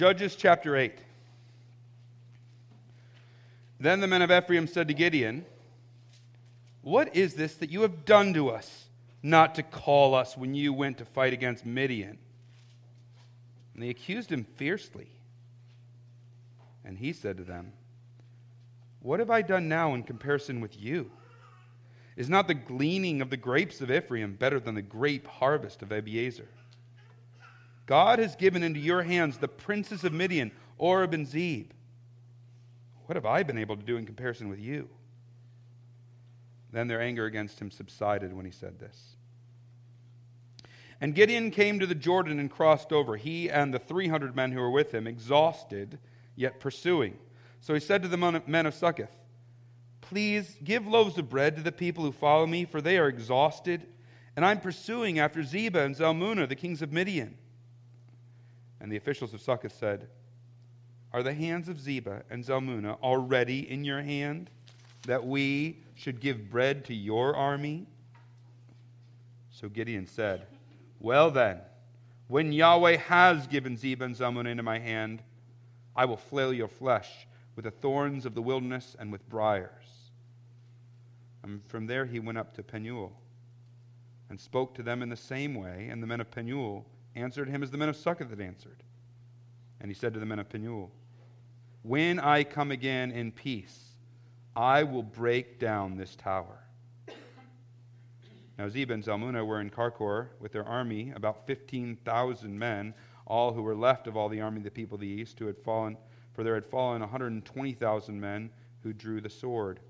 Judges chapter 8. Then the men of Ephraim said to Gideon, What is this that you have done to us, not to call us when you went to fight against Midian? And they accused him fiercely. And he said to them, What have I done now in comparison with you? Is not the gleaning of the grapes of Ephraim better than the grape harvest of Abiezer? God has given into your hands the princes of Midian, Oreb and Zeeb. What have I been able to do in comparison with you? Then their anger against him subsided when he said this. And Gideon came to the Jordan and crossed over, he and the 300 men who were with him, exhausted, yet pursuing. So he said to the men of Succoth, Please give loaves of bread to the people who follow me, for they are exhausted, and I'm pursuing after Zebah and Zalmunna, the kings of Midian. And the officials of Succoth said, Are the hands of Zebah and Zalmunna already in your hand, that we should give bread to your army? So Gideon said, Well then, when Yahweh has given Zebah and Zalmunna into my hand, I will flail your flesh with the thorns of the wilderness and with briars. And from there he went up to Penuel and spoke to them in the same way, and the men of Penuel answered him as the men of Succoth had answered. And he said to the men of Penuel, When I come again in peace, I will break down this tower. Now Zebah and Zalmunna were in Karkor with their army, about 15,000 men, all who were left of all the army of the people of the east, who had fallen, for there had fallen 120,000 men who drew the sword.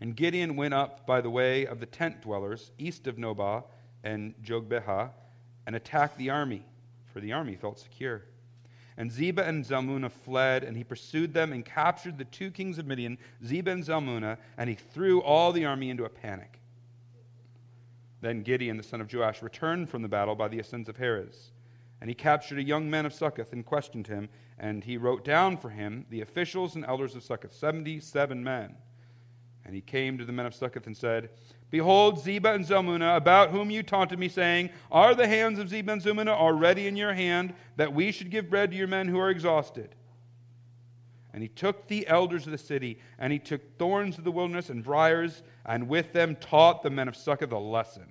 And Gideon went up by the way of the tent dwellers, east of Nobah and Jogbehah, and attacked the army, for the army felt secure. And Zebah and Zalmunna fled, and he pursued them and captured the two kings of Midian, Zebah and Zalmunna, and he threw all the army into a panic. Then Gideon, the son of Joash, returned from the battle by the ascents of Heres. And he captured a young man of Succoth and questioned him, and he wrote down for him the officials and elders of Succoth, 77 men. And he came to the men of Succoth and said, Behold, Zebah and Zalmunna, about whom you taunted me, saying, Are the hands of Zebah and Zalmunna already in your hand, that we should give bread to your men who are exhausted? And he took the elders of the city, and he took thorns of the wilderness and briars, and with them taught the men of Succoth a lesson.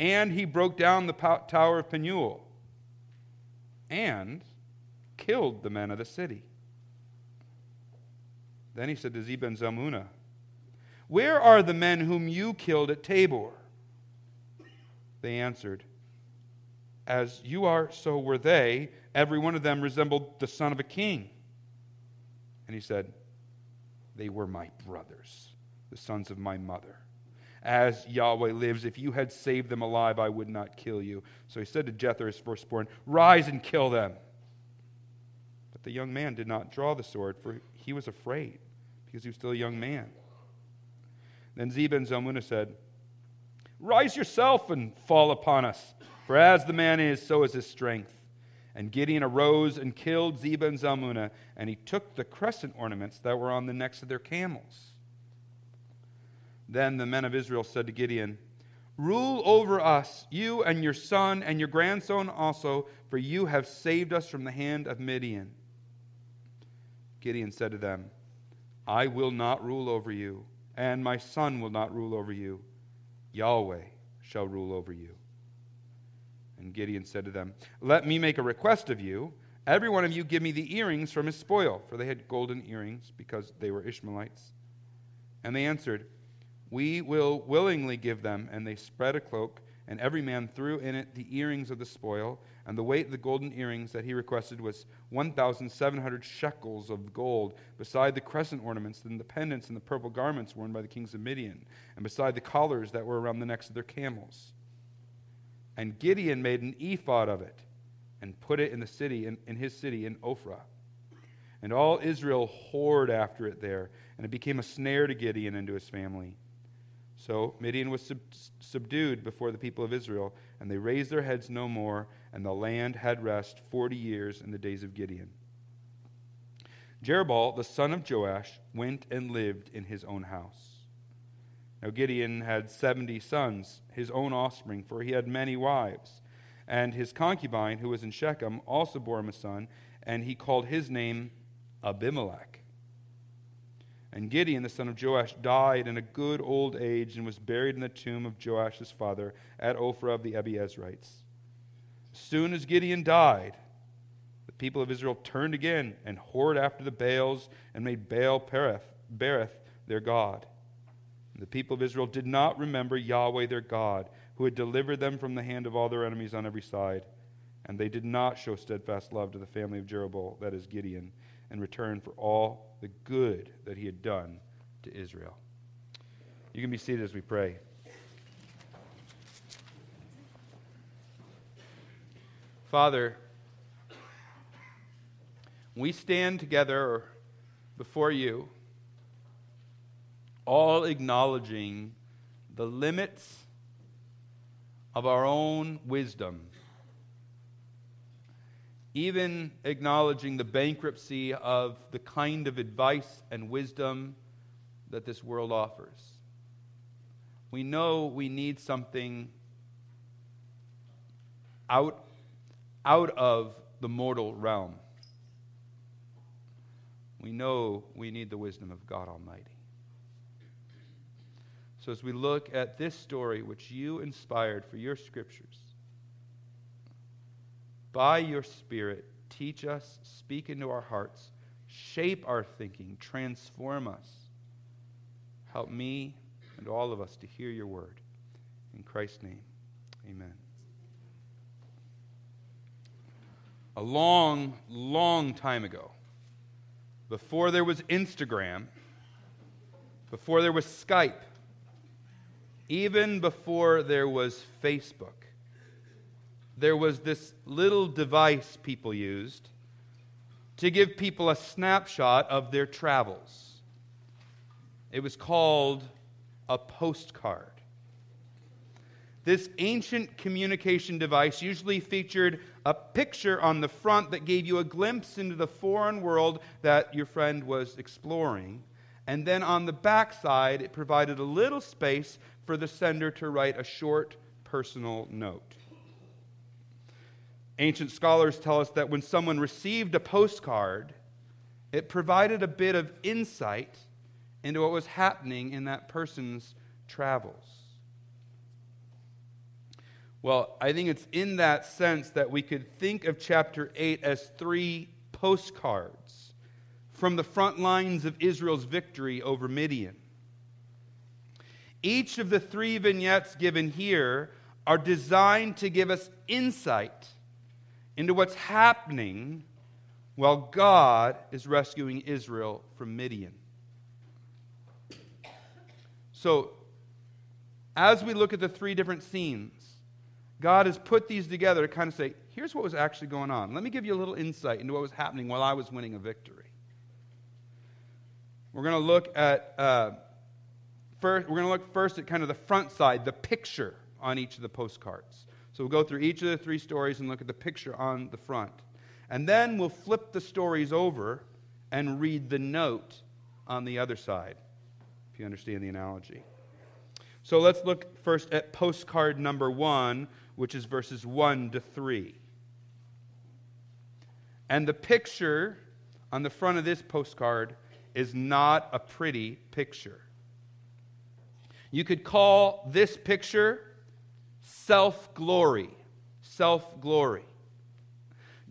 And he broke down the tower of Penuel, and killed the men of the city. Then he said to Zebah and Zalmunna, where are the men whom you killed at Tabor? They answered, As you are, so were they. Every one of them resembled the son of a king. And he said, They were my brothers, the sons of my mother. As Yahweh lives, if you had saved them alive, I would not kill you. So he said to Jether, his firstborn, Rise and kill them. But the young man did not draw the sword, for he was afraid, because he was still a young man. Then Zebah and Zalmunna said, Rise yourself and fall upon us, for as the man is, so is his strength. And Gideon arose and killed Zebah and Zalmunna, and he took the crescent ornaments that were on the necks of their camels. Then the men of Israel said to Gideon, Rule over us, you and your son and your grandson also, for you have saved us from the hand of Midian. Gideon said to them, I will not rule over you and my son will not rule over you. Yahweh shall rule over you. And Gideon said to them, Let me make a request of you. Every one of you give me the earrings from his spoil, for they had golden earrings, because they were Ishmaelites. And they answered, We will willingly give them. And they spread a cloak, and every man threw in it the earrings of the spoil. And the weight of the golden earrings that he requested was 1,700 shekels of gold, beside the crescent ornaments and the pendants and the purple garments worn by the kings of Midian, and beside the collars that were around the necks of their camels. And Gideon made an ephod of it and put it in the city, in, in his city in Ophrah. And all Israel whored after it there, and it became a snare to Gideon and to his family. So Midian was sub- subdued before the people of Israel, and they raised their heads no more and the land had rest forty years in the days of Gideon. Jerubbaal, the son of Joash, went and lived in his own house. Now Gideon had seventy sons, his own offspring, for he had many wives. And his concubine, who was in Shechem, also bore him a son, and he called his name Abimelech. And Gideon, the son of Joash, died in a good old age and was buried in the tomb of Joash's father at Ophrah of the Abiezrites. Soon as Gideon died, the people of Israel turned again and whored after the Baals and made Baal Berith their God. And the people of Israel did not remember Yahweh their God, who had delivered them from the hand of all their enemies on every side. And they did not show steadfast love to the family of Jerubbaal, that is Gideon, in return for all the good that he had done to Israel. You can be seated as we pray. Father, we stand together before you, all acknowledging the limits of our own wisdom, even acknowledging the bankruptcy of the kind of advice and wisdom that this world offers. We know we need something out, out of the mortal realm. We know we need the wisdom of God Almighty. So, as we look at this story, which you inspired for your scriptures, by your Spirit, teach us, speak into our hearts, shape our thinking, transform us. Help me and all of us to hear your word. In Christ's name, amen. A long, long time ago, before there was Instagram, before there was Skype, even before there was Facebook, there was this little device people used to give people a snapshot of their travels. It was called a postcard. This ancient communication device usually featured a picture on the front that gave you a glimpse into the foreign world that your friend was exploring. And then on the back side, it provided a little space for the sender to write a short personal note. Ancient scholars tell us that when someone received a postcard, it provided a bit of insight into what was happening in that person's travels. Well, I think it's in that sense that we could think of chapter 8 as three postcards from the front lines of Israel's victory over Midian. Each of the three vignettes given here are designed to give us insight into what's happening while God is rescuing Israel from Midian. So, as we look at the three different scenes, God has put these together to kind of say, here's what was actually going on. Let me give you a little insight into what was happening while I was winning a victory. We're going to look at uh, first. We're going to look first at kind of the front side, the picture on each of the postcards. So we'll go through each of the three stories and look at the picture on the front. And then we'll flip the stories over and read the note on the other side, if you understand the analogy. So let's look first at postcard number one, which is verses 1 to 3. And the picture on the front of this postcard is not a pretty picture. You could call this picture self glory. Self glory.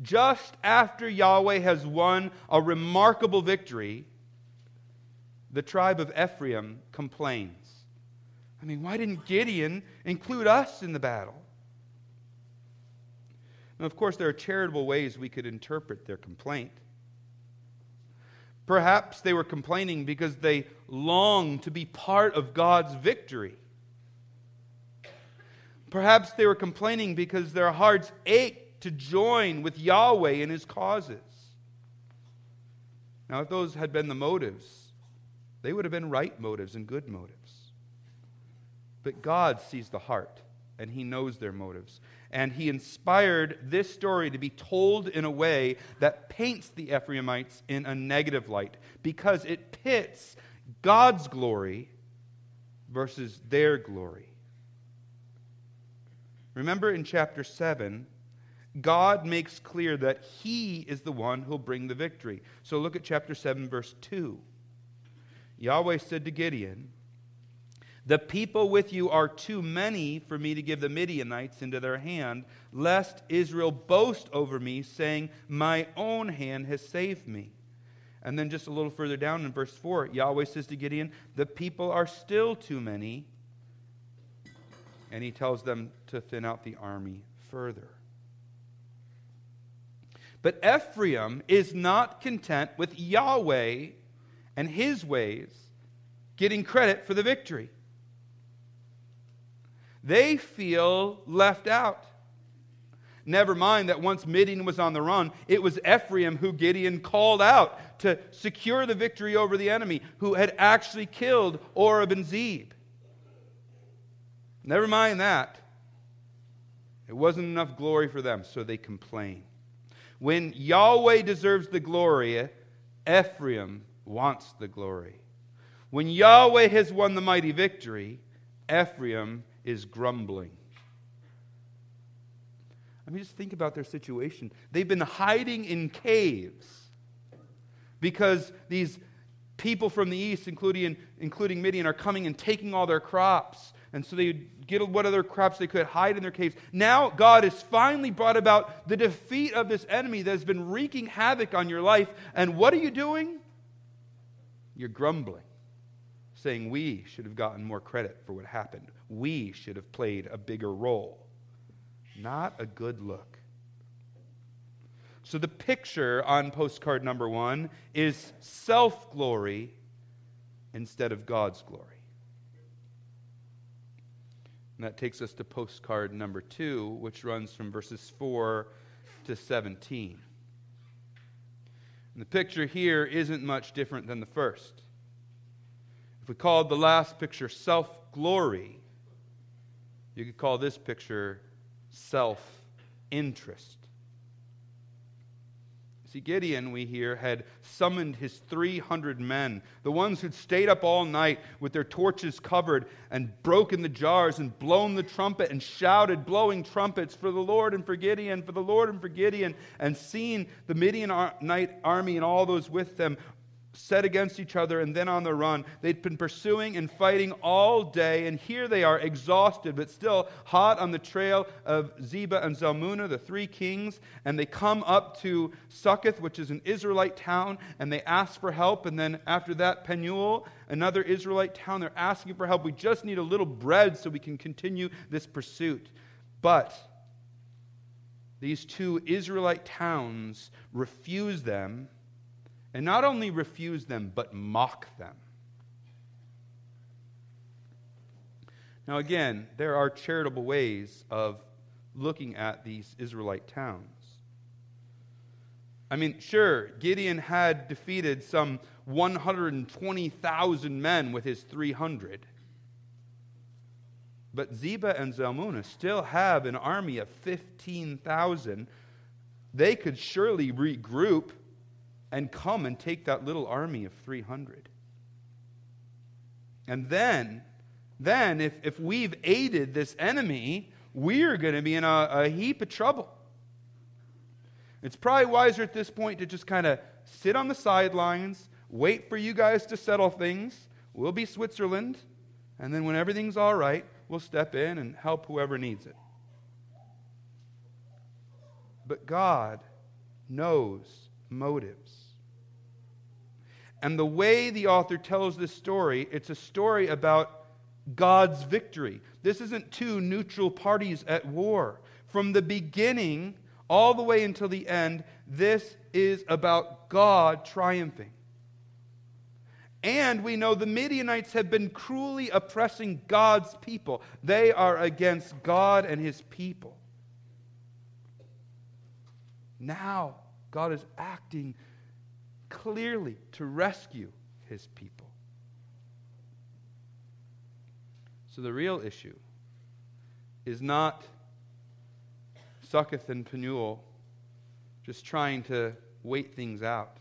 Just after Yahweh has won a remarkable victory, the tribe of Ephraim complains. I mean, why didn't Gideon include us in the battle? Now, of course, there are charitable ways we could interpret their complaint. Perhaps they were complaining because they longed to be part of God's victory. Perhaps they were complaining because their hearts ached to join with Yahweh in his causes. Now, if those had been the motives, they would have been right motives and good motives. But God sees the heart, and he knows their motives. And he inspired this story to be told in a way that paints the Ephraimites in a negative light because it pits God's glory versus their glory. Remember in chapter 7, God makes clear that He is the one who'll bring the victory. So look at chapter 7, verse 2. Yahweh said to Gideon, The people with you are too many for me to give the Midianites into their hand, lest Israel boast over me, saying, My own hand has saved me. And then just a little further down in verse 4, Yahweh says to Gideon, The people are still too many. And he tells them to thin out the army further. But Ephraim is not content with Yahweh and his ways getting credit for the victory. They feel left out. Never mind that once Midian was on the run, it was Ephraim who Gideon called out to secure the victory over the enemy, who had actually killed Oreb and Zeeb. Never mind that. It wasn't enough glory for them, so they complain. When Yahweh deserves the glory, Ephraim wants the glory. When Yahweh has won the mighty victory, Ephraim is grumbling. I mean, just think about their situation. They've been hiding in caves because these people from the east, including, including Midian, are coming and taking all their crops. And so they get what other crops they could hide in their caves. Now, God has finally brought about the defeat of this enemy that has been wreaking havoc on your life. And what are you doing? You're grumbling, saying, We should have gotten more credit for what happened. We should have played a bigger role. Not a good look. So, the picture on postcard number one is self glory instead of God's glory. And that takes us to postcard number two, which runs from verses 4 to 17. And the picture here isn't much different than the first. We called the last picture self glory, you could call this picture self interest. See, Gideon, we hear, had summoned his 300 men, the ones who'd stayed up all night with their torches covered and broken the jars and blown the trumpet and shouted, blowing trumpets for the Lord and for Gideon, for the Lord and for Gideon, and seen the Midianite army and all those with them set against each other and then on the run. They'd been pursuing and fighting all day, and here they are, exhausted, but still hot on the trail of Zebah and Zalmunna, the three kings. And they come up to Succoth, which is an Israelite town, and they ask for help. And then after that, Penuel, another Israelite town, they're asking for help. We just need a little bread so we can continue this pursuit. But these two Israelite towns refuse them and not only refuse them, but mock them. Now, again, there are charitable ways of looking at these Israelite towns. I mean, sure, Gideon had defeated some 120,000 men with his 300. But Zebah and Zalmunna still have an army of 15,000. They could surely regroup and come and take that little army of 300. And then, then if, if we've aided this enemy, we're going to be in a, a heap of trouble. It's probably wiser at this point to just kind of sit on the sidelines, wait for you guys to settle things. We'll be Switzerland. And then when everything's all right, we'll step in and help whoever needs it. But God knows motives. And the way the author tells this story, it's a story about God's victory. This isn't two neutral parties at war. From the beginning all the way until the end, this is about God triumphing. And we know the Midianites have been cruelly oppressing God's people. They are against God and his people. Now, God is acting clearly to rescue his people. So the real issue is not Succoth and Penuel just trying to wait things out.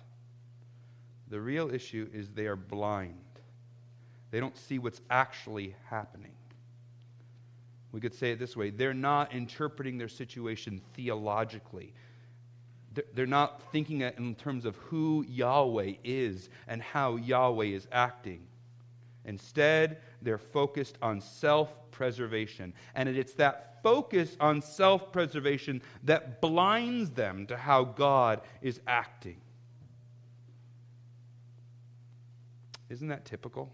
The real issue is they are blind. They don't see what's actually happening. We could say it this way they're not interpreting their situation theologically. They're not thinking in terms of who Yahweh is and how Yahweh is acting. Instead, they're focused on self preservation. And it's that focus on self preservation that blinds them to how God is acting. Isn't that typical?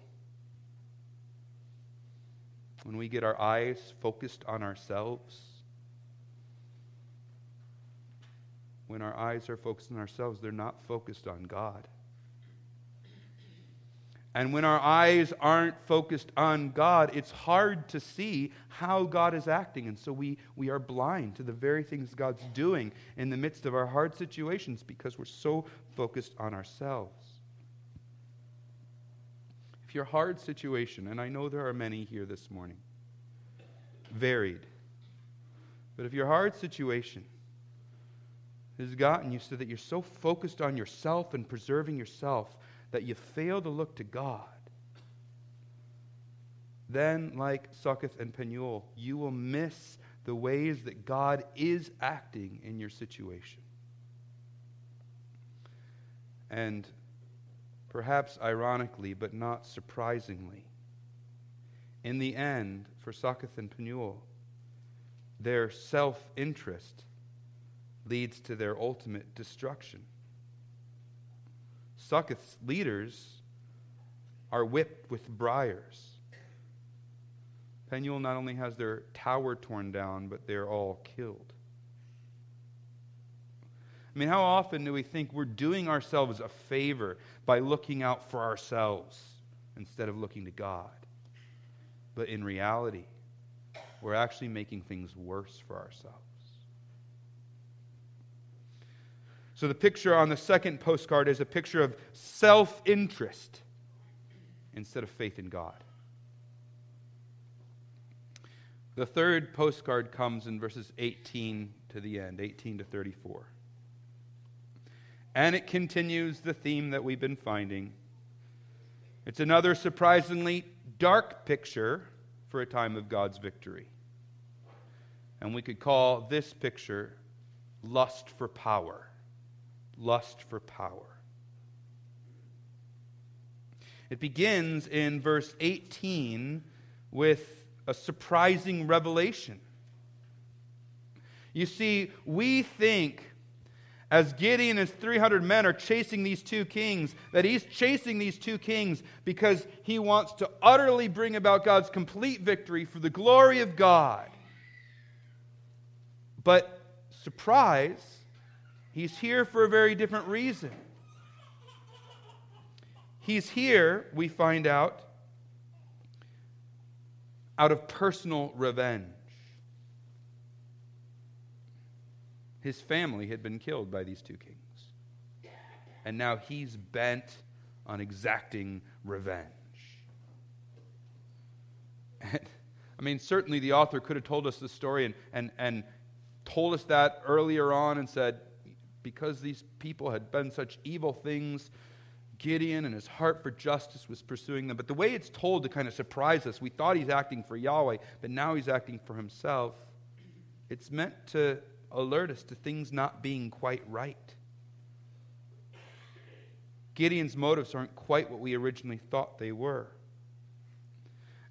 When we get our eyes focused on ourselves, when our eyes are focused on ourselves, they're not focused on God. And when our eyes aren't focused on God, it's hard to see how God is acting. And so we, we are blind to the very things God's doing in the midst of our hard situations because we're so focused on ourselves. If your hard situation, and I know there are many here this morning, varied, but if your hard situation has gotten you so that you're so focused on yourself and preserving yourself that you fail to look to God, then, like Succoth and Penuel, you will miss the ways that God is acting in your situation. And perhaps ironically, but not surprisingly, in the end, for Succoth and Penuel, their self interest leads to their ultimate destruction. Succoth's leaders are whipped with briars. Penuel not only has their tower torn down, but they're all killed. I mean, how often do we think we're doing ourselves a favor by looking out for ourselves instead of looking to God? But in reality, we're actually making things worse for ourselves. So the picture on the second postcard is a picture of self interest instead of faith in God. The third postcard comes in verses 18 to the end, 18 to 34. And it continues the theme that we've been finding. It's another surprisingly dark picture for a time of God's victory. And we could call this picture lust for power lust for power. It begins in verse 18 with a surprising revelation. You see, we think as Gideon and his 300 men are chasing these two kings, that he's chasing these two kings because he wants to utterly bring about God's complete victory for the glory of God. But, surprise, He's here for a very different reason. He's here, we find out, out of personal revenge. His family had been killed by these two kings. And now he's bent on exacting revenge. And, I mean, certainly the author could have told us the story and, and, and told us that earlier on and said, because these people had done such evil things, Gideon and his heart for justice was pursuing them. But the way it's told to kind of surprise us, we thought he's acting for Yahweh, but now he's acting for himself. It's meant to alert us to things not being quite right. Gideon's motives aren't quite what we originally thought they were.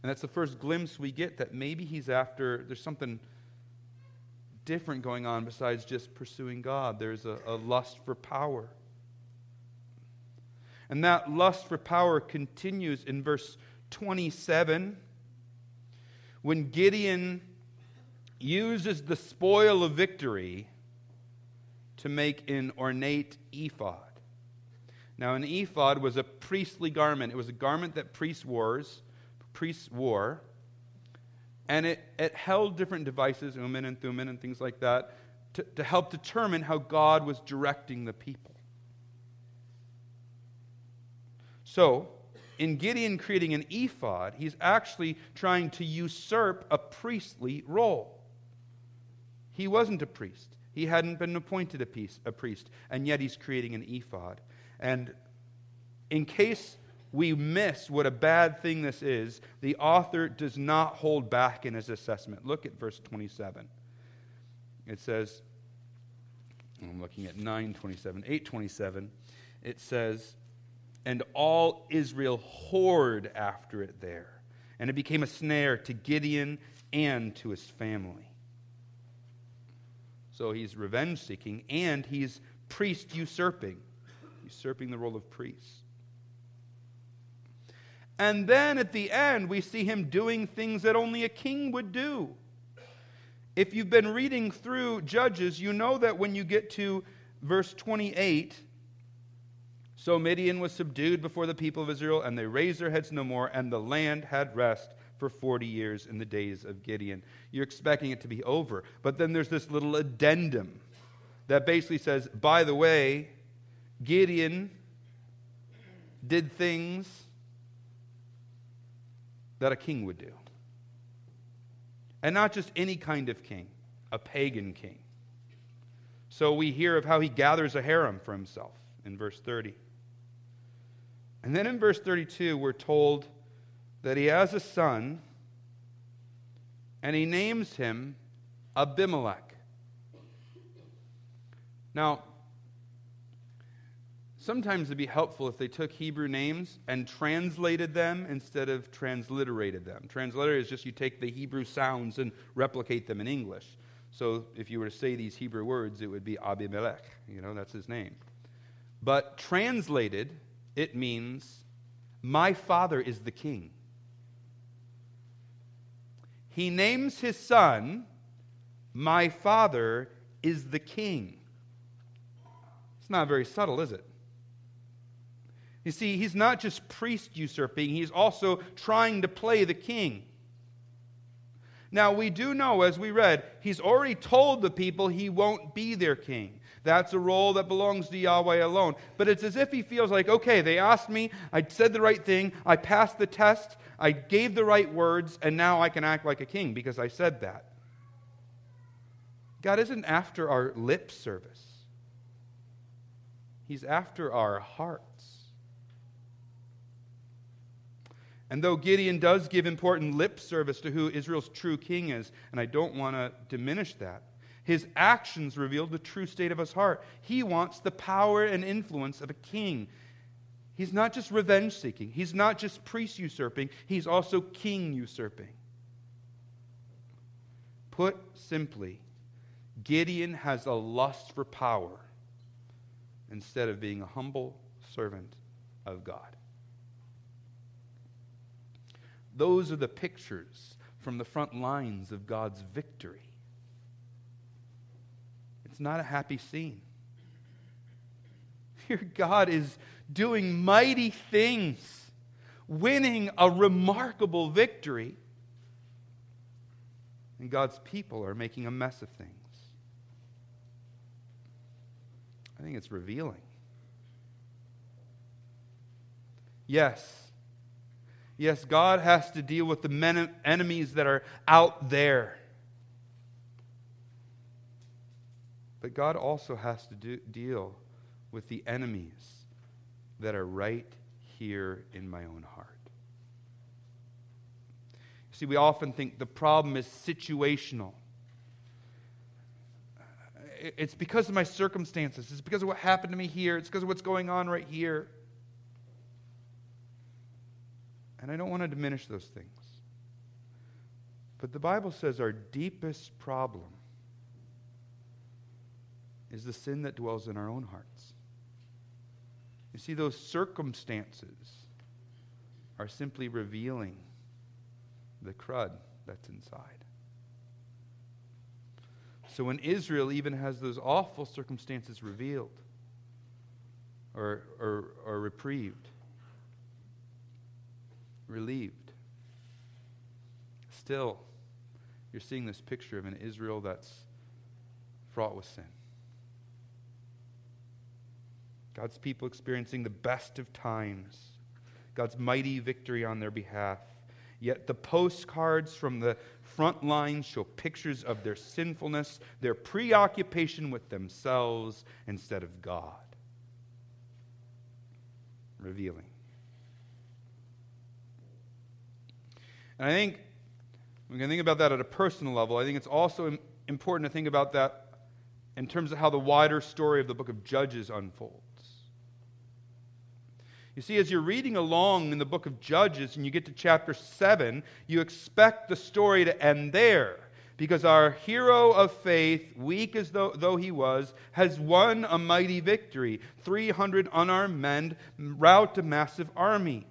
And that's the first glimpse we get that maybe he's after, there's something different going on besides just pursuing God. There's a, a lust for power. And that lust for power continues in verse 27 when Gideon uses the spoil of victory to make an ornate ephod. Now, an ephod was a priestly garment. It was a garment that priests wore, priests wore and it, it held different devices, Urim and Thummim and things like that, to, to help determine how God was directing the people. So, in Gideon creating an ephod, he's actually trying to usurp a priestly role. He wasn't a priest, he hadn't been appointed a priest, and yet he's creating an ephod. And in case we miss what a bad thing this is, the author does not hold back in his assessment. Look at verse 27. It says, I'm looking at 927, 827. It says, And all Israel whored after it there, and it became a snare to Gideon and to his family. So he's revenge seeking and he's priest usurping, usurping the role of priest. And then at the end, we see him doing things that only a king would do. If you've been reading through Judges, you know that when you get to verse 28, so Midian was subdued before the people of Israel, and they raised their heads no more, and the land had rest for 40 years in the days of Gideon. You're expecting it to be over. But then there's this little addendum that basically says, by the way, Gideon did things that a king would do. And not just any kind of king, a pagan king. So we hear of how he gathers a harem for himself in verse 30. And then in verse 32, we're told that he has a son, and he names him Abimelech. Now, sometimes it'd be helpful if they took Hebrew names and translated them instead of transliterated them. Transliterate is just you take the Hebrew sounds and replicate them in English. So if you were to say these Hebrew words, it would be Abimelech. You know, that's his name. But translated, it means, My father is the king he names his son, My Father is the King. It's not very subtle, is it? You see, he's not just priest usurping, he's also trying to play the king. Now, we do know, as we read, he's already told the people he won't be their king. That's a role that belongs to Yahweh alone. But it's as if he feels like, okay, they asked me, I said the right thing, I passed the test, I gave the right words, and now I can act like a king because I said that. God isn't after our lip service, He's after our hearts. And though Gideon does give important lip service to who Israel's true king is, and I don't want to diminish that, his actions reveal the true state of his heart. He wants the power and influence of a king. He's not just revenge seeking, he's not just priest usurping, he's also king usurping. Put simply, Gideon has a lust for power instead of being a humble servant of God. Those are the pictures from the front lines of God's victory. It's not a happy scene. Here, God is doing mighty things, winning a remarkable victory. And God's people are making a mess of things. I think it's revealing. Yes. Yes, God has to deal with the men- enemies that are out there. But God also has to do, deal with the enemies that are right here in my own heart. See, we often think the problem is situational. It's because of my circumstances. It's because of what happened to me here. It's because of what's going on right here. And I don't want to diminish those things. But the Bible says our deepest problem is the sin that dwells in our own hearts. You see, those circumstances are simply revealing the crud that's inside. So when Israel even has those awful circumstances revealed or, or, or reprieved, relieved, still, you're seeing this picture of an Israel that's fraught with sin. God's people experiencing the best of times, God's mighty victory on their behalf. Yet the postcards from the front lines show pictures of their sinfulness, their preoccupation with themselves instead of God. Revealing. And I think we can think about that at a personal level. I think it's also important to think about that in terms of how the wider story of the book of Judges unfolds. You see, as you're reading along in the book of Judges and you get to chapter 7, you expect the story to end there because our hero of faith, weak as though, though, he was, has won a mighty victory. 300 unarmed men rout a massive army.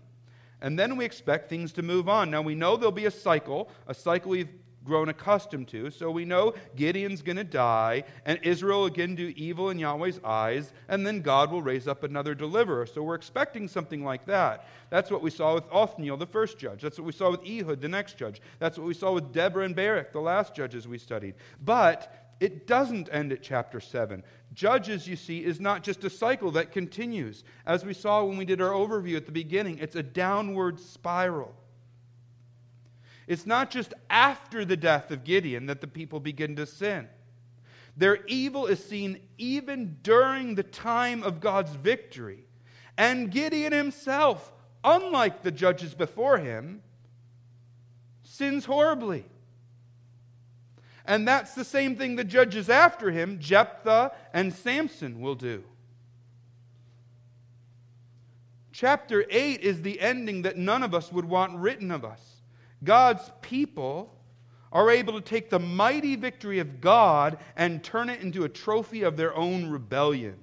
And then we expect things to move on. Now, we know there'll be a cycle, a cycle we've grown accustomed to. So we know Gideon's going to die, and Israel again do evil in Yahweh's eyes, and then God will raise up another deliverer. So we're expecting something like that. That's what we saw with Othniel, the first judge. That's what we saw with Ehud, the next judge. That's what we saw with Deborah and Barak, the last judges we studied. But it doesn't end at chapter 7. Judges, you see, is not just a cycle that continues. As we saw when we did our overview at the beginning, it's a downward spiral. It's not just after the death of Gideon that the people begin to sin. Their evil is seen even during the time of God's victory. And Gideon himself, unlike the judges before him, sins horribly. And that's the same thing the judges after him, Jephthah and Samson, will do. Chapter 8 is the ending that none of us would want written of us. God's people are able to take the mighty victory of God and turn it into a trophy of their own rebellion.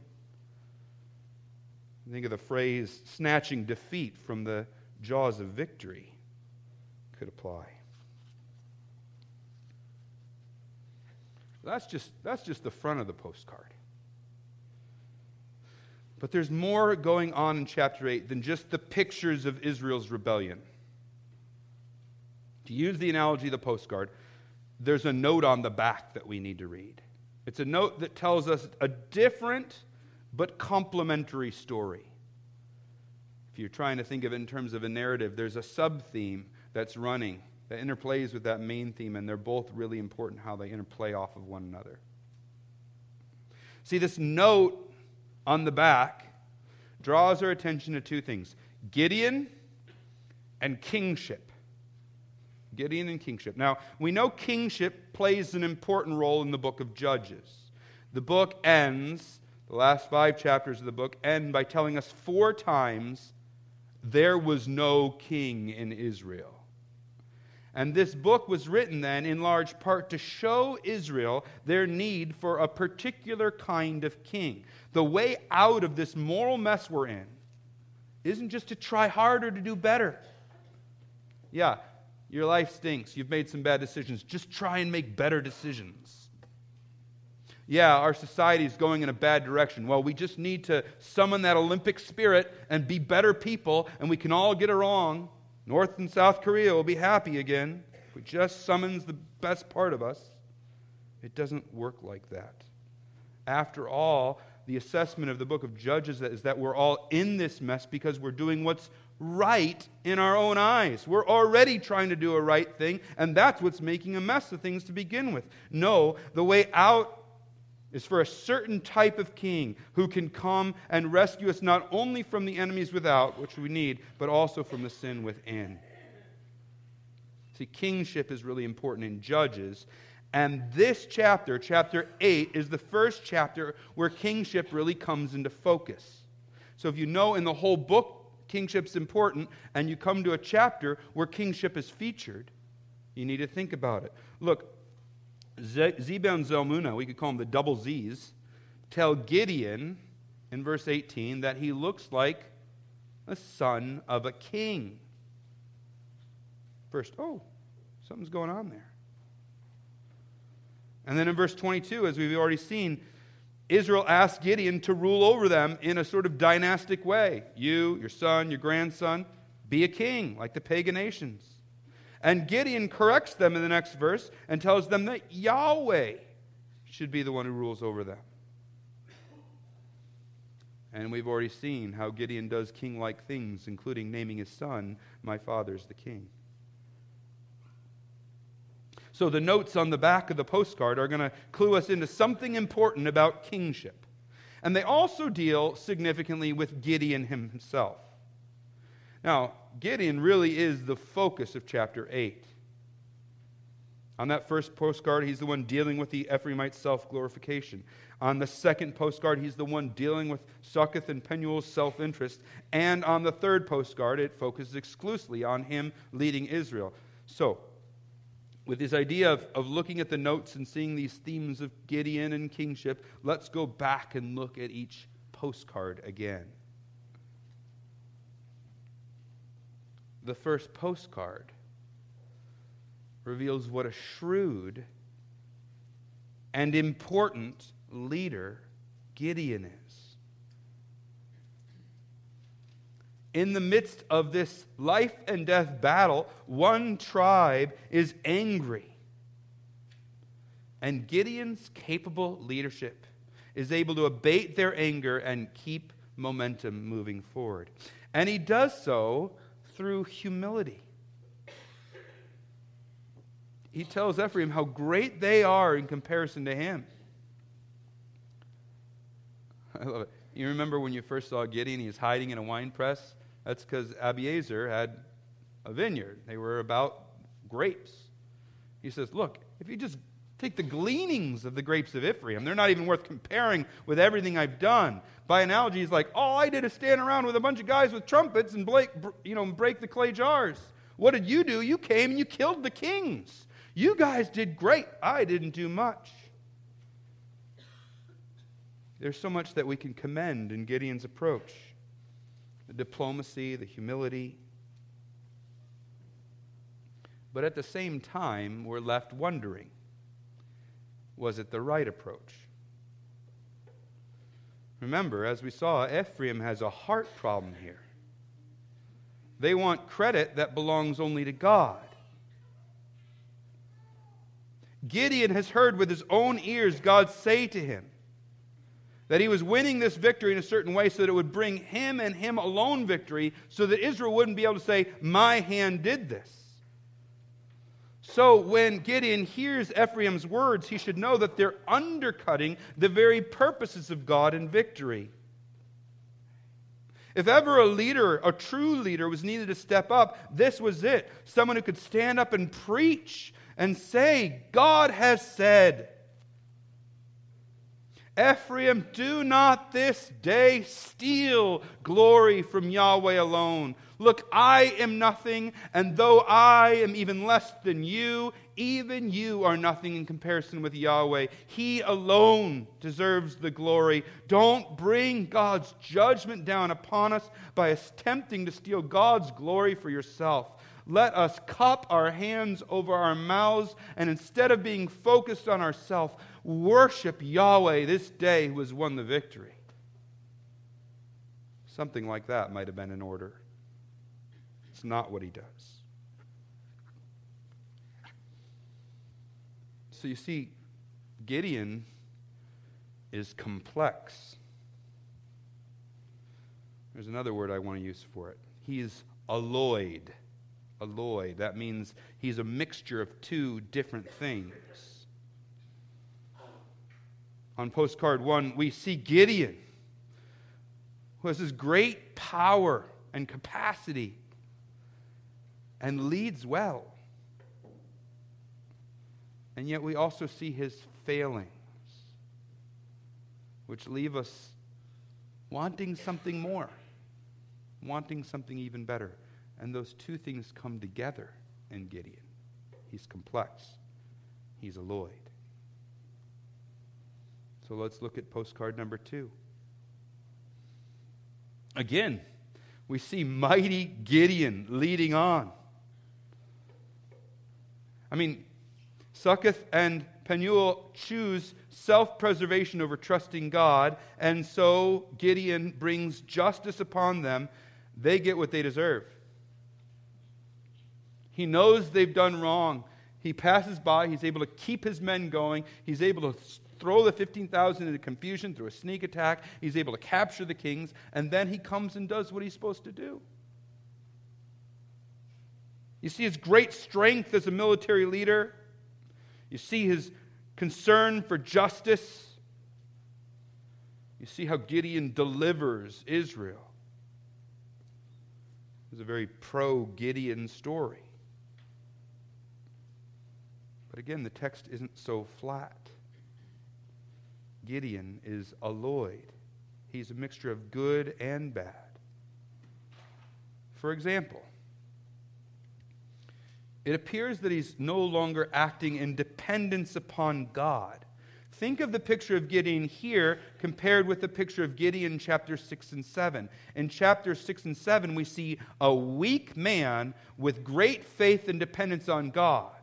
Think of the phrase snatching defeat from the jaws of victory could apply. That's just, that's just the front of the postcard. But there's more going on in chapter 8 than just the pictures of Israel's rebellion. To use the analogy of the postcard, there's a note on the back that we need to read. It's a note that tells us a different but complementary story. If you're trying to think of it in terms of a narrative, there's a sub theme that's running that interplays with that main theme, and they're both really important how they interplay off of one another. See, this note on the back draws our attention to two things Gideon and kingship. Gideon and kingship. Now, we know kingship plays an important role in the book of Judges. The book ends, the last five chapters of the book end by telling us four times there was no king in Israel. And this book was written then in large part to show Israel their need for a particular kind of king. The way out of this moral mess we're in isn't just to try harder to do better. Yeah, your life stinks. You've made some bad decisions. Just try and make better decisions. Yeah, our society is going in a bad direction. Well, we just need to summon that Olympic spirit and be better people, and we can all get along. North and South Korea will be happy again. If we just summons the best part of us. It doesn't work like that. After all, the assessment of the book of Judges is that we're all in this mess because we're doing what's right in our own eyes. We're already trying to do a right thing, and that's what's making a mess of things to begin with. No, the way out is for a certain type of king who can come and rescue us not only from the enemies without, which we need, but also from the sin within. See, kingship is really important in Judges. And this chapter, chapter 8, is the first chapter where kingship really comes into focus. So if you know in the whole book kingship's important, and you come to a chapter where kingship is featured, you need to think about it. Look, Zebah and Zalmunna, we could call them the double Z's, tell Gideon in verse 18 that he looks like a son of a king. First, oh, something's going on there. And then in verse 22, as we've already seen, Israel asked Gideon to rule over them in a sort of dynastic way. You, your son, your grandson, be a king like the pagan nations. And Gideon corrects them in the next verse and tells them that Yahweh should be the one who rules over them. And we've already seen how Gideon does king like things, including naming his son, My father's the king. So the notes on the back of the postcard are going to clue us into something important about kingship. And they also deal significantly with Gideon himself. Now, Gideon really is the focus of chapter 8. On that first postcard, he's the one dealing with the Ephraimite self glorification. On the second postcard, he's the one dealing with Succoth and Penuel's self interest. And on the third postcard, it focuses exclusively on him leading Israel. So, with this idea of, of looking at the notes and seeing these themes of Gideon and kingship, let's go back and look at each postcard again. The first postcard reveals what a shrewd and important leader Gideon is. In the midst of this life and death battle, one tribe is angry. And Gideon's capable leadership is able to abate their anger and keep momentum moving forward. And he does so through humility he tells Ephraim how great they are in comparison to him. I love it. You remember when you first saw Gideon, he was hiding in a wine press? That's because Abiezer had a vineyard. They were about grapes. He says, Look, if you just take the gleanings of the grapes of Ephraim, they're not even worth comparing with everything I've done. By analogy, he's like, All I did is stand around with a bunch of guys with trumpets and break, you know, break the clay jars. What did you do? You came and you killed the kings. You guys did great. I didn't do much. There's so much that we can commend in Gideon's approach the diplomacy, the humility. But at the same time, we're left wondering was it the right approach? Remember, as we saw, Ephraim has a heart problem here. They want credit that belongs only to God. Gideon has heard with his own ears God say to him that he was winning this victory in a certain way so that it would bring him and him alone victory, so that Israel wouldn't be able to say, My hand did this. So when Gideon hears Ephraim's words, he should know that they're undercutting the very purposes of God in victory. If ever a leader, a true leader, was needed to step up, this was it. Someone who could stand up and preach and say, God has said, Ephraim, do not this day steal glory from Yahweh alone. Look, I am nothing, and though I am even less than you, even you are nothing in comparison with Yahweh. He alone deserves the glory. Don't bring God's judgment down upon us by attempting to steal God's glory for yourself let us cup our hands over our mouths and instead of being focused on ourselves, worship Yahweh this day who has won the victory. Something like that might have been in order. It's not what he does. So you see, Gideon is complex. There's another word I want to use for it. He's alloyed alloy. That means he's a mixture of two different things. On postcard one, we see Gideon, who has this great power and capacity and leads well. And yet we also see his failings, which leave us wanting something more, wanting something even better. And those two things come together in Gideon. He's complex, he's alloyed. So let's look at postcard number two. Again, we see mighty Gideon leading on. I mean, Succoth and Penuel choose self preservation over trusting God, and so Gideon brings justice upon them. They get what they deserve. He knows they've done wrong. He passes by. He's able to keep his men going. He's able to throw the 15,000 into confusion through a sneak attack. He's able to capture the kings. And then he comes and does what he's supposed to do. You see his great strength as a military leader. You see his concern for justice. You see how Gideon delivers Israel. It's a very pro Gideon story. But again, the text isn't so flat. Gideon is alloyed, he's a mixture of good and bad. For example, it appears that he's no longer acting in dependence upon God. Think of the picture of Gideon here compared with the picture of Gideon in chapter 6 and 7. In chapter 6 and 7, we see a weak man with great faith and dependence on God.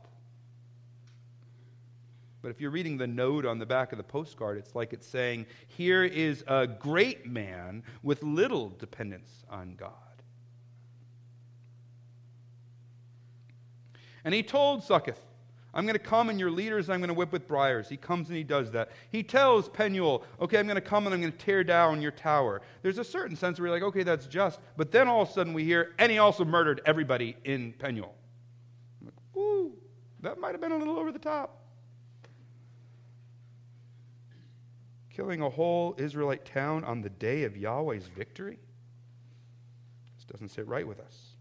But if you're reading the note on the back of the postcard, it's like it's saying, Here is a great man with little dependence on God. And he told Succoth, I'm going to come and your leaders I'm going to whip with briars. He comes and he does that. He tells Penuel, okay, I'm going to come and I'm going to tear down your tower. There's a certain sense where you're like, okay, that's just. But then all of a sudden we hear, and he also murdered everybody in Penuel. Like, Ooh, that might have been a little over the top. Killing a whole Israelite town on the day of Yahweh's victory? This doesn't sit right with us.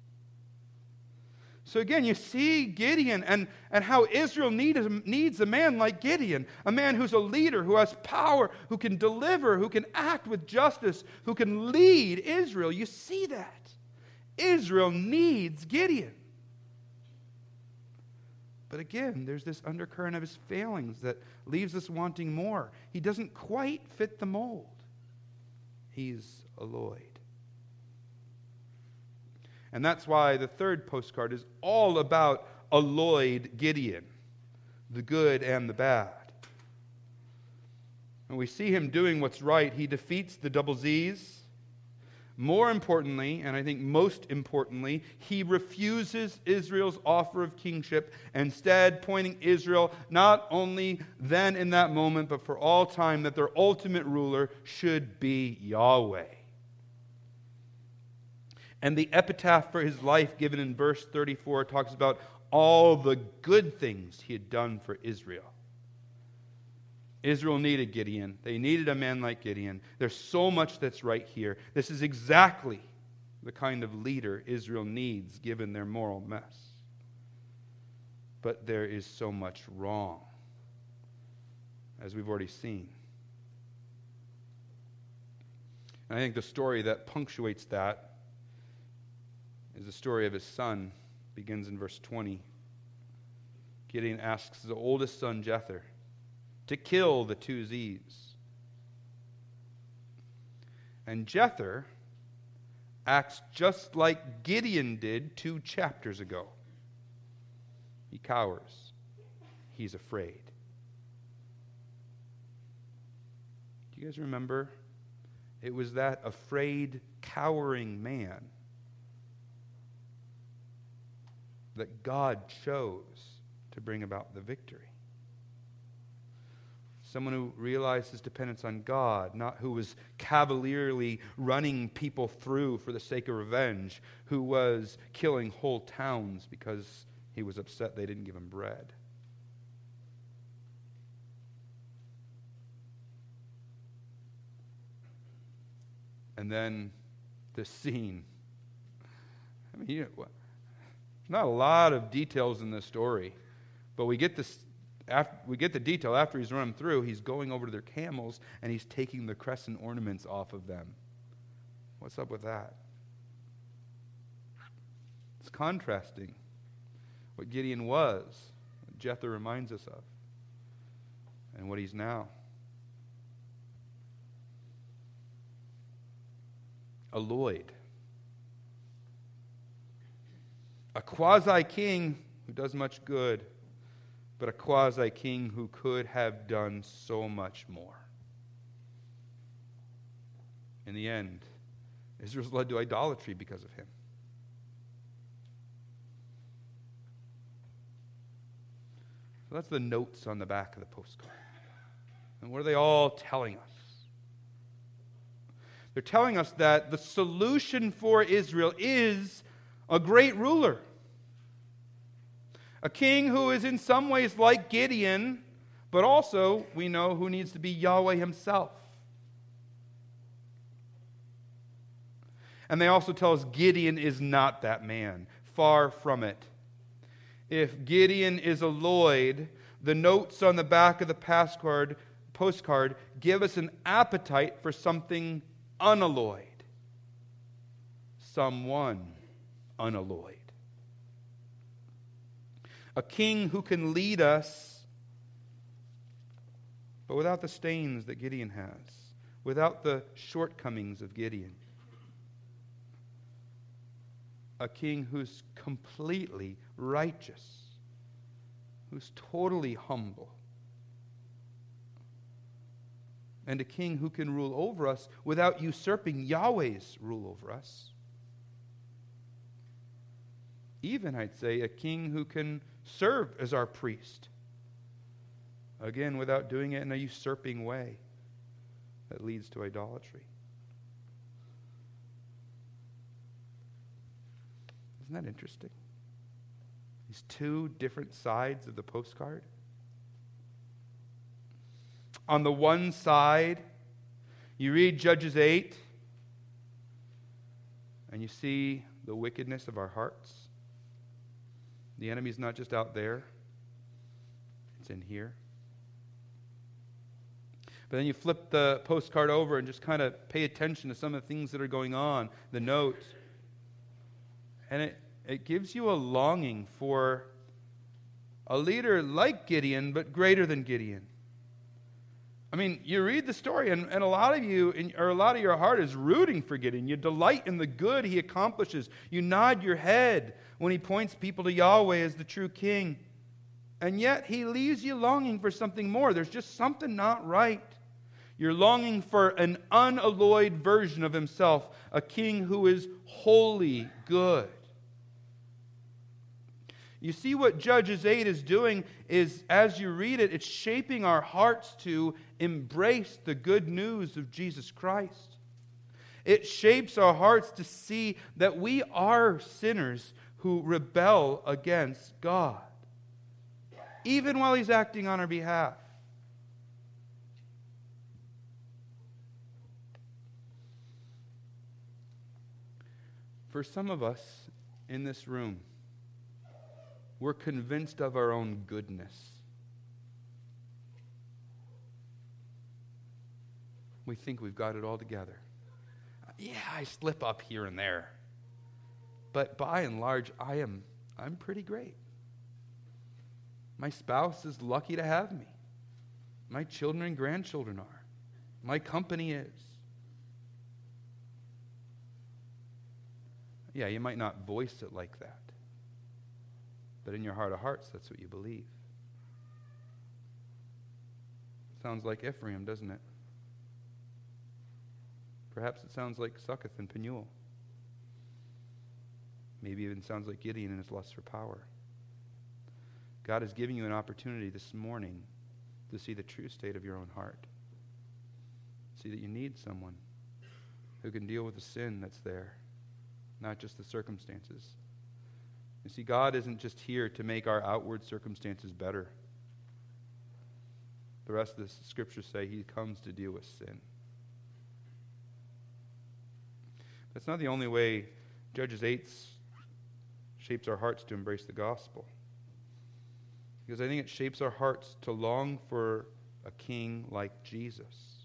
So again, you see Gideon and, and how Israel needs, needs a man like Gideon, a man who's a leader, who has power, who can deliver, who can act with justice, who can lead Israel. You see that. Israel needs Gideon. But again, there's this undercurrent of his failings that leaves us wanting more. He doesn't quite fit the mold. He's alloyed. And that's why the third postcard is all about alloyed Gideon, the good and the bad. And we see him doing what's right. He defeats the double Z's. More importantly, and I think most importantly, he refuses Israel's offer of kingship, instead, pointing Israel not only then in that moment, but for all time, that their ultimate ruler should be Yahweh. And the epitaph for his life, given in verse 34, talks about all the good things he had done for Israel. Israel needed Gideon. They needed a man like Gideon. There's so much that's right here. This is exactly the kind of leader Israel needs given their moral mess. But there is so much wrong, as we've already seen. And I think the story that punctuates that is the story of his son, begins in verse 20. Gideon asks his oldest son, Jether, to kill the two Z's. And Jether acts just like Gideon did two chapters ago. He cowers, he's afraid. Do you guys remember? It was that afraid, cowering man that God chose to bring about the victory. Someone who realized his dependence on God, not who was cavalierly running people through for the sake of revenge, who was killing whole towns because he was upset they didn't give him bread. And then the scene. I mean, you know, not a lot of details in this story, but we get this. After, we get the detail after he's run them through. He's going over to their camels and he's taking the crescent ornaments off of them. What's up with that? It's contrasting what Gideon was, what Jether reminds us of, and what he's now. Alloyed, a quasi king who does much good, but a quasi king who could have done so much more. In the end, Israel's led to idolatry because of him. So that's the notes on the back of the postcard. And what are they all telling us? They're telling us that the solution for Israel is a great ruler. A king who is in some ways like Gideon, but also we know who needs to be Yahweh himself. And they also tell us Gideon is not that man. Far from it. If Gideon is alloyed, the notes on the back of the postcard, postcard give us an appetite for something unalloyed. Someone unalloyed. A king who can lead us, but without the stains that Gideon has, without the shortcomings of Gideon a king who's completely righteous, who's totally humble, and a king who can rule over us without usurping Yahweh's rule over us. Even, I'd say, a king who can serve as our priest. Again, without doing it in a usurping way that leads to idolatry. Isn't that interesting? These two different sides of the postcard. On the one side, you read Judges 8, and you see the wickedness of our hearts. The enemy's not just out there, it's in here. But then you flip the postcard over and just kind of pay attention to some of the things that are going on, the note. And it, it gives you a longing for a leader like Gideon, but greater than Gideon. I mean, you read the story, and, and a lot of you, in, or a lot of your heart is rooting for Gideon. You delight in the good he accomplishes. You nod your head when he points people to Yahweh as the true king. And yet, he leaves you longing for something more. There's just something not right. You're longing for an unalloyed version of himself, a king who is wholly good. You see what Judges 8 is doing is as you read it, it's shaping our hearts to embrace the good news of Jesus Christ. It shapes our hearts to see that we are sinners who rebel against God, even while He's acting on our behalf. For some of us in this room, we're convinced of our own goodness. We think we've got it all together. Yeah, I slip up here and there. But by and large, I am I'm pretty great. My spouse is lucky to have me. My children and grandchildren are. My company is. Yeah, you might not voice it like that. But in your heart of hearts, that's what you believe. Sounds like Ephraim, doesn't it? Perhaps it sounds like Succoth and Penuel. Maybe even sounds like Gideon and his lust for power. God is giving you an opportunity this morning to see the true state of your own heart. See that you need someone who can deal with the sin that's there, not just the circumstances. You see, God isn't just here to make our outward circumstances better. The rest of the scriptures say he comes to deal with sin. That's not the only way Judges 8 shapes our hearts to embrace the gospel. Because I think it shapes our hearts to long for a king like Jesus,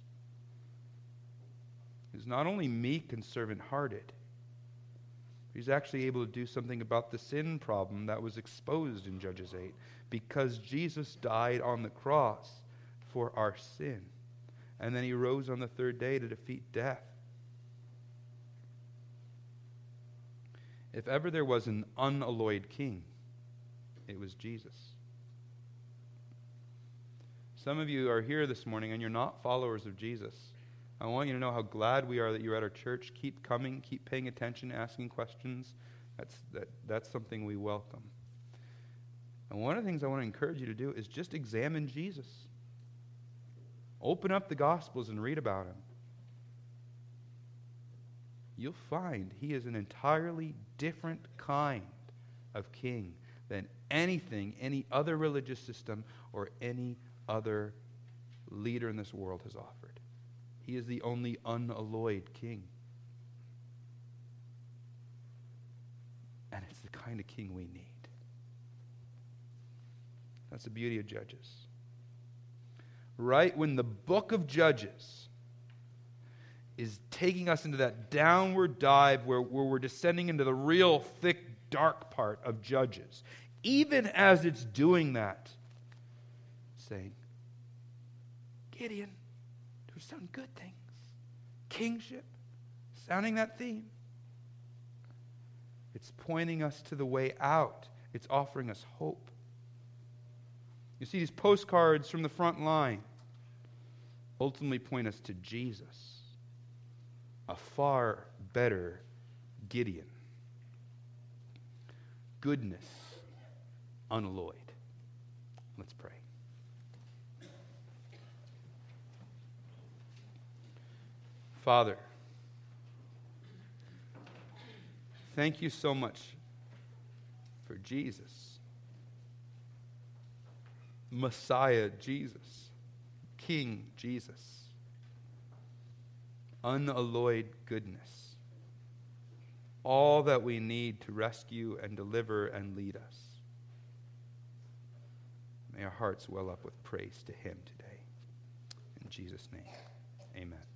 who's not only meek and servant hearted He's actually able to do something about the sin problem that was exposed in Judges 8 because Jesus died on the cross for our sin. And then he rose on the third day to defeat death. If ever there was an unalloyed king, it was Jesus. Some of you are here this morning and you're not followers of Jesus. I want you to know how glad we are that you're at our church. Keep coming, keep paying attention, asking questions. That's, that, that's something we welcome. And one of the things I want to encourage you to do is just examine Jesus. Open up the Gospels and read about him. You'll find he is an entirely different kind of king than anything any other religious system or any other leader in this world has offered. He is the only unalloyed king. And it's the kind of king we need. That's the beauty of Judges. Right when the book of Judges is taking us into that downward dive where, where we're descending into the real thick, dark part of Judges, even as it's doing that, saying, Gideon, there's some good things. Kingship, sounding that theme. It's pointing us to the way out, it's offering us hope. You see, these postcards from the front line ultimately point us to Jesus, a far better Gideon. Goodness unalloyed. Let's pray. Father, thank you so much for Jesus, Messiah Jesus, King Jesus, unalloyed goodness, all that we need to rescue and deliver and lead us. May our hearts well up with praise to Him today. In Jesus' name, amen.